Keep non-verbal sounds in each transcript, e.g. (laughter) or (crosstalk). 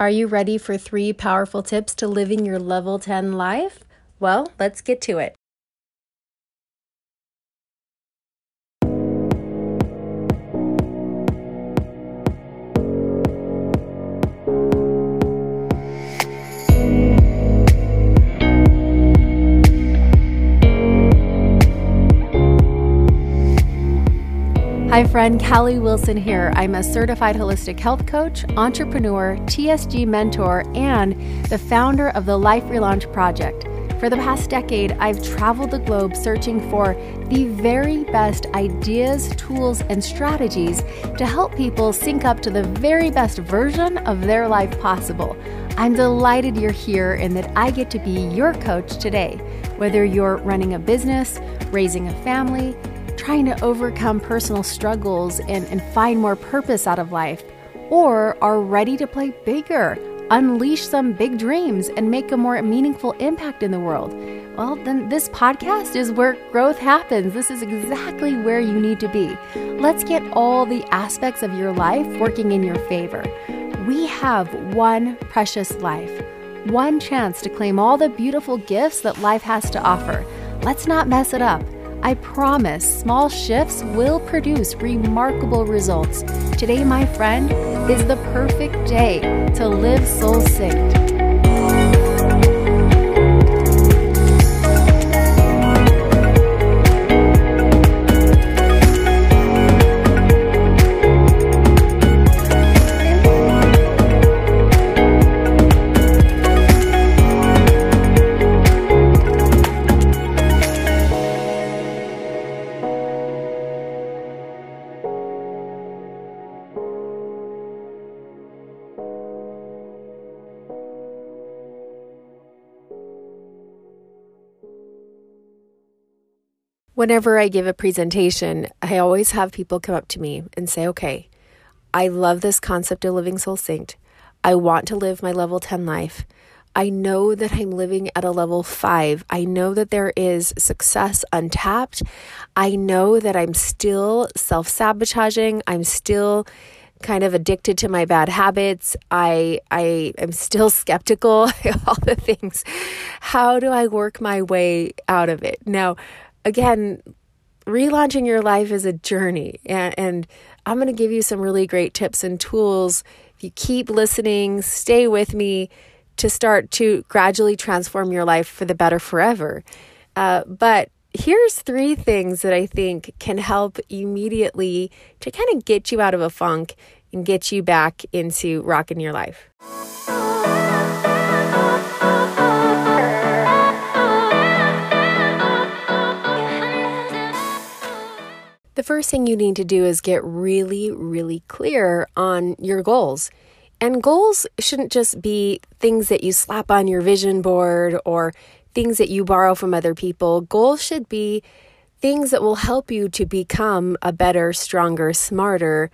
Are you ready for three powerful tips to living your level 10 life? Well, let's get to it. Hi, friend. Callie Wilson here. I'm a certified holistic health coach, entrepreneur, TSG mentor, and the founder of the Life Relaunch Project. For the past decade, I've traveled the globe searching for the very best ideas, tools, and strategies to help people sync up to the very best version of their life possible. I'm delighted you're here and that I get to be your coach today. Whether you're running a business, raising a family, trying to overcome personal struggles and, and find more purpose out of life, or are ready to play bigger, unleash some big dreams, and make a more meaningful impact in the world, well, then this podcast is where growth happens. This is exactly where you need to be. Let's get all the aspects of your life working in your favor. We have one precious life, one chance to claim all the beautiful gifts that life has to offer. Let's not mess it up. I promise small shifts will produce remarkable results. Today, my friend, is the perfect day to live soul synced. Whenever I give a presentation, I always have people come up to me and say, okay, I love this concept of living soul synced. I want to live my level 10 life. I know that I'm living at a level five. I know that there is success untapped. I know that I'm still self sabotaging. I'm still kind of addicted to my bad habits. I I am still (laughs) skeptical, all the things. How do I work my way out of it? Now, again, relaunching your life is a journey. And, and I'm going to give you some really great tips and tools. If you keep listening, stay with me to start to gradually transform your life for the better forever. Uh, but here's three things that I think can help immediately to kind of get you out of a funk and get you back into rocking your life. The first thing you need to do is get really, really clear on your goals. And goals shouldn't just be things that you slap on your vision board or things that you borrow from other people. Goals should be things that will help you to become a better, stronger, smarter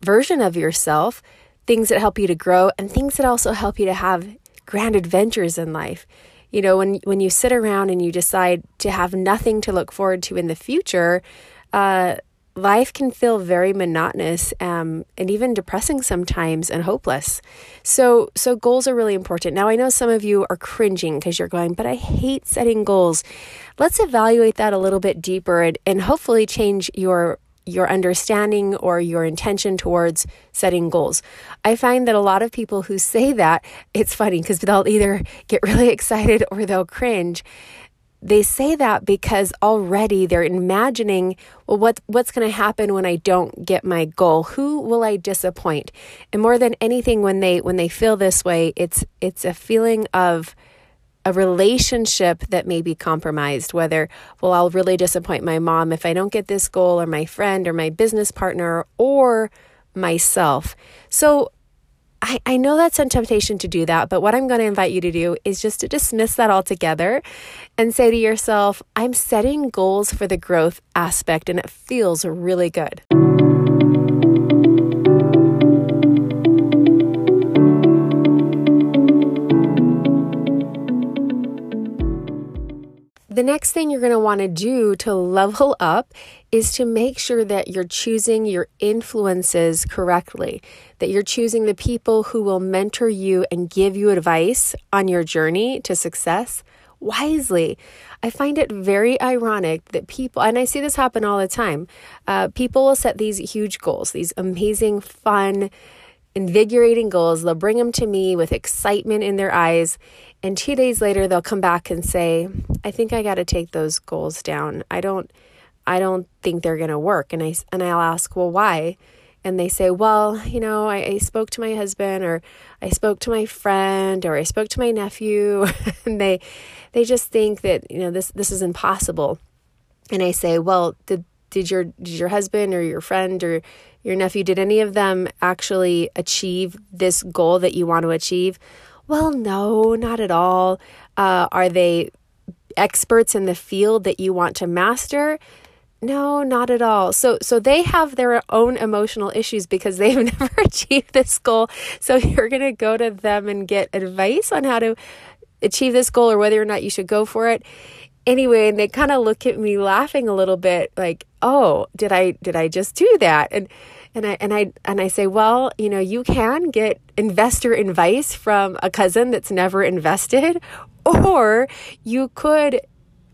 version of yourself, things that help you to grow, and things that also help you to have grand adventures in life. You know, when when you sit around and you decide to have nothing to look forward to in the future, uh, life can feel very monotonous um, and even depressing sometimes and hopeless. So, so goals are really important. Now, I know some of you are cringing because you're going, but I hate setting goals. Let's evaluate that a little bit deeper and, and hopefully change your your understanding or your intention towards setting goals. I find that a lot of people who say that, it's funny because they'll either get really (laughs) excited or they'll cringe they say that because already they're imagining, well, what, what's going to happen when I don't get my goal? Who will I disappoint? And more than anything, when they when they feel this way, it's it's a feeling of a relationship that may be compromised. Whether, well, I'll really disappoint my mom if I don't get this goal, or my friend, or my business partner, or myself. So I, I know that's a temptation to do that, but what I'm going to invite you to do is just to dismiss that altogether and say to yourself, I'm setting goals for the growth aspect, and it feels really good. The next thing you're going to want to do to level up is to make sure that you're choosing your influences correctly, that you're choosing the people who will mentor you and give you advice on your journey to success wisely. I find it very ironic that people, and I see this happen all the time, uh, people will set these huge goals, these amazing, fun, invigorating goals. They'll bring them to me with excitement in their eyes. And two days later, they'll come back and say, I think I got to take those goals down. I don't. I don't think they're going to work. And I and I'll ask, well, why? And they say, well, you know, I, I spoke to my husband, or I spoke to my friend, or I spoke to my nephew, (laughs) and they they just think that you know this this is impossible. And I say, well, did did your did your husband or your friend or your nephew did any of them actually achieve this goal that you want to achieve? Well, no, not at all. Uh, are they experts in the field that you want to master? No, not at all. So so they have their own emotional issues because they've (laughs) never achieved this goal. So you're going to go to them and get advice on how to achieve this goal or whether or not you should go for it. Anyway, and they kind of look at me laughing a little bit like, "Oh, did I did I just do that?" And and I and I and I say, "Well, you know, you can get investor advice from a cousin that's never invested (laughs) or you could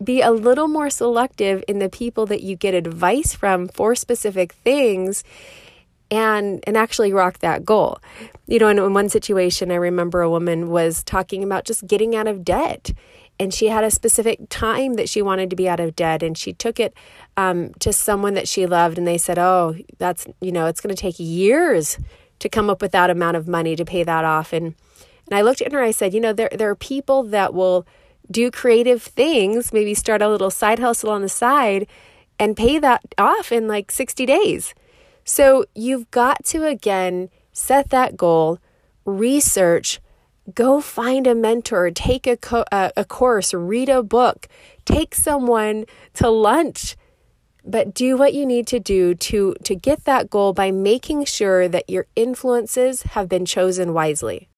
be a little more selective in the people that you get advice from for specific things and and actually rock that goal. You know, in, in one situation, I remember a woman was talking about just getting out of debt, and she had a specific time that she wanted to be out of debt, and she took it um, to someone that she loved, and they said, "Oh, that's you know, it's going to take years to come up with that amount of money to pay that off." And and I looked at her, I said, "You know, there there are people that will." do creative things, maybe start a little side hustle on the side and pay that off in like 60 days. So you've got to again set that goal, research, go find a mentor, take a, co- a, a course, read a book, take someone to lunch. But do what you need to do to, to get that goal by making sure that your influences have been chosen wisely.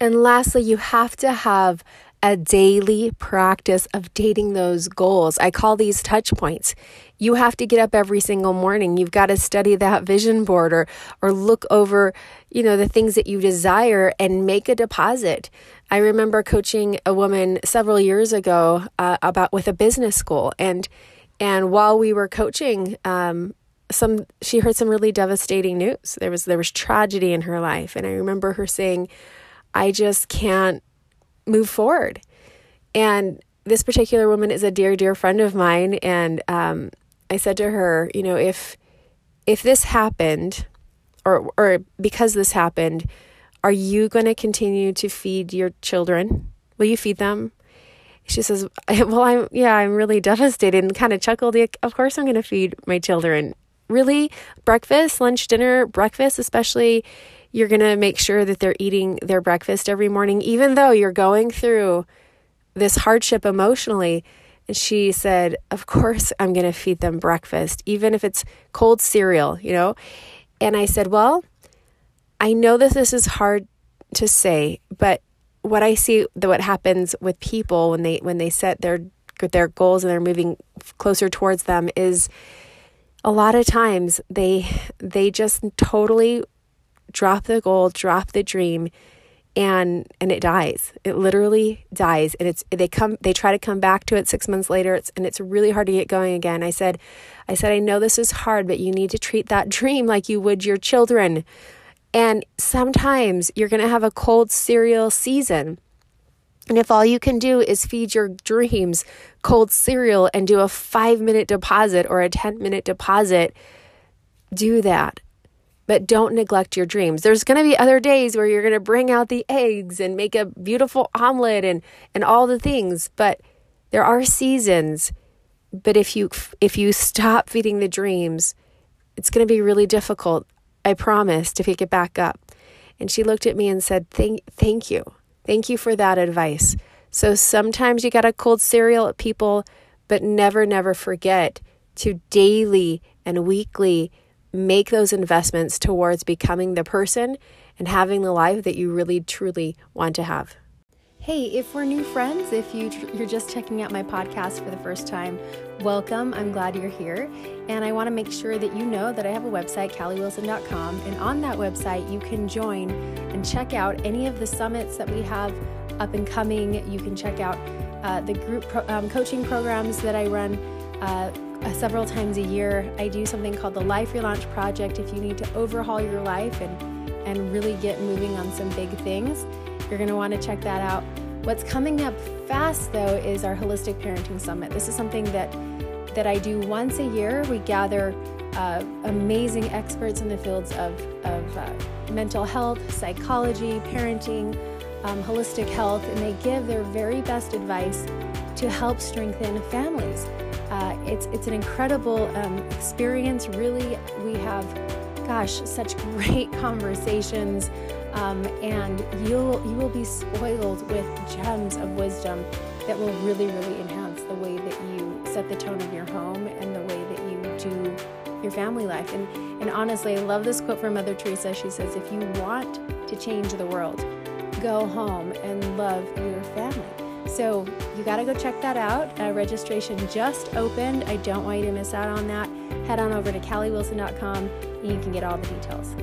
And lastly, you have to have a daily practice of dating those goals. I call these touch points. You have to get up every single morning. You've got to study that vision board or or look over, you know, the things that you desire and make a deposit. I remember coaching a woman several years ago uh, about with a business school and and while we were coaching um, some she heard some really devastating news. There was there was tragedy in her life and I remember her saying I just can't move forward. And this particular woman is a dear, dear friend of mine. And um, I said to her, you know, if if this happened, or or because this happened, are you going to continue to feed your children? Will you feed them? She says, (laughs) "Well, I'm yeah, I'm really devastated." And kind of chuckled. Of course, I'm going to feed my children. Really, breakfast, lunch, dinner, breakfast, especially you're going to make sure that they're eating their breakfast every morning, even though you're going through this hardship emotionally. And she said, Of course, I'm going to feed them breakfast, even if it's cold cereal, you know? And I said, Well, I know that this is hard to say, but what I see that what happens with people when they when they set their their goals and they're moving closer towards them is a lot of times they they just totally drop the goal, drop the dream, and and it dies. It literally dies, and it's they come they try to come back to it six months later. It's and it's really hard to get going again. I said, I said I know this is hard, but you need to treat that (laughs) dream like you would your children. And sometimes you're to have a cold cereal season. And if all you can do is feed your dreams cold cereal and do a five minute deposit or a 10 minute deposit, do that but don't neglect your dreams. There's going to be other days where you're going to bring out the eggs and make a beautiful omelet and and all the things, but there are seasons. But if you if you stop feeding the dreams, it's going to be really difficult. I promise to pick it back up. And she looked at me and said, "Thank thank you. Thank you for that advice." So sometimes you got a cold cereal at people, but never never forget to daily and weekly make those investments towards becoming the person and having the life that you really truly want to have. Hey, if we're new friends, if you you're just checking out my podcast for the first time, welcome. I'm glad you're here. And I want to make sure that you know that I have a website, calliewilson.com, and on that website you can join and check out any of the summits that we have up and coming. You can check out uh, the group pro- um, coaching programs that I run. Uh, several times a year, I do something called the Life Relaunch Project. If you need to overhaul your life and and really get moving on some big things, you're going to want to check that out. What's coming up fast though is our holistic parenting summit. This is something that that I do once a year. We gather uh, amazing experts in the fields of, of uh, mental health, psychology, parenting, um, holistic health, and they give their very best advice to help strengthen families. Uh, it's it's an incredible um, experience. Really, we have, gosh, such great (laughs) conversations, um, and you'll you will be spoiled with gems of wisdom that will really really enhance the way that you set the tone of your home and the way that you do your family life. And and honestly, I love this quote from Mother Teresa. She says, "If you want to change the world, go home and love your family." So you got to go check that out. Uh, registration just opened. I don't want you to miss out on that. Head on over to calliewilson.com and you can get all the details.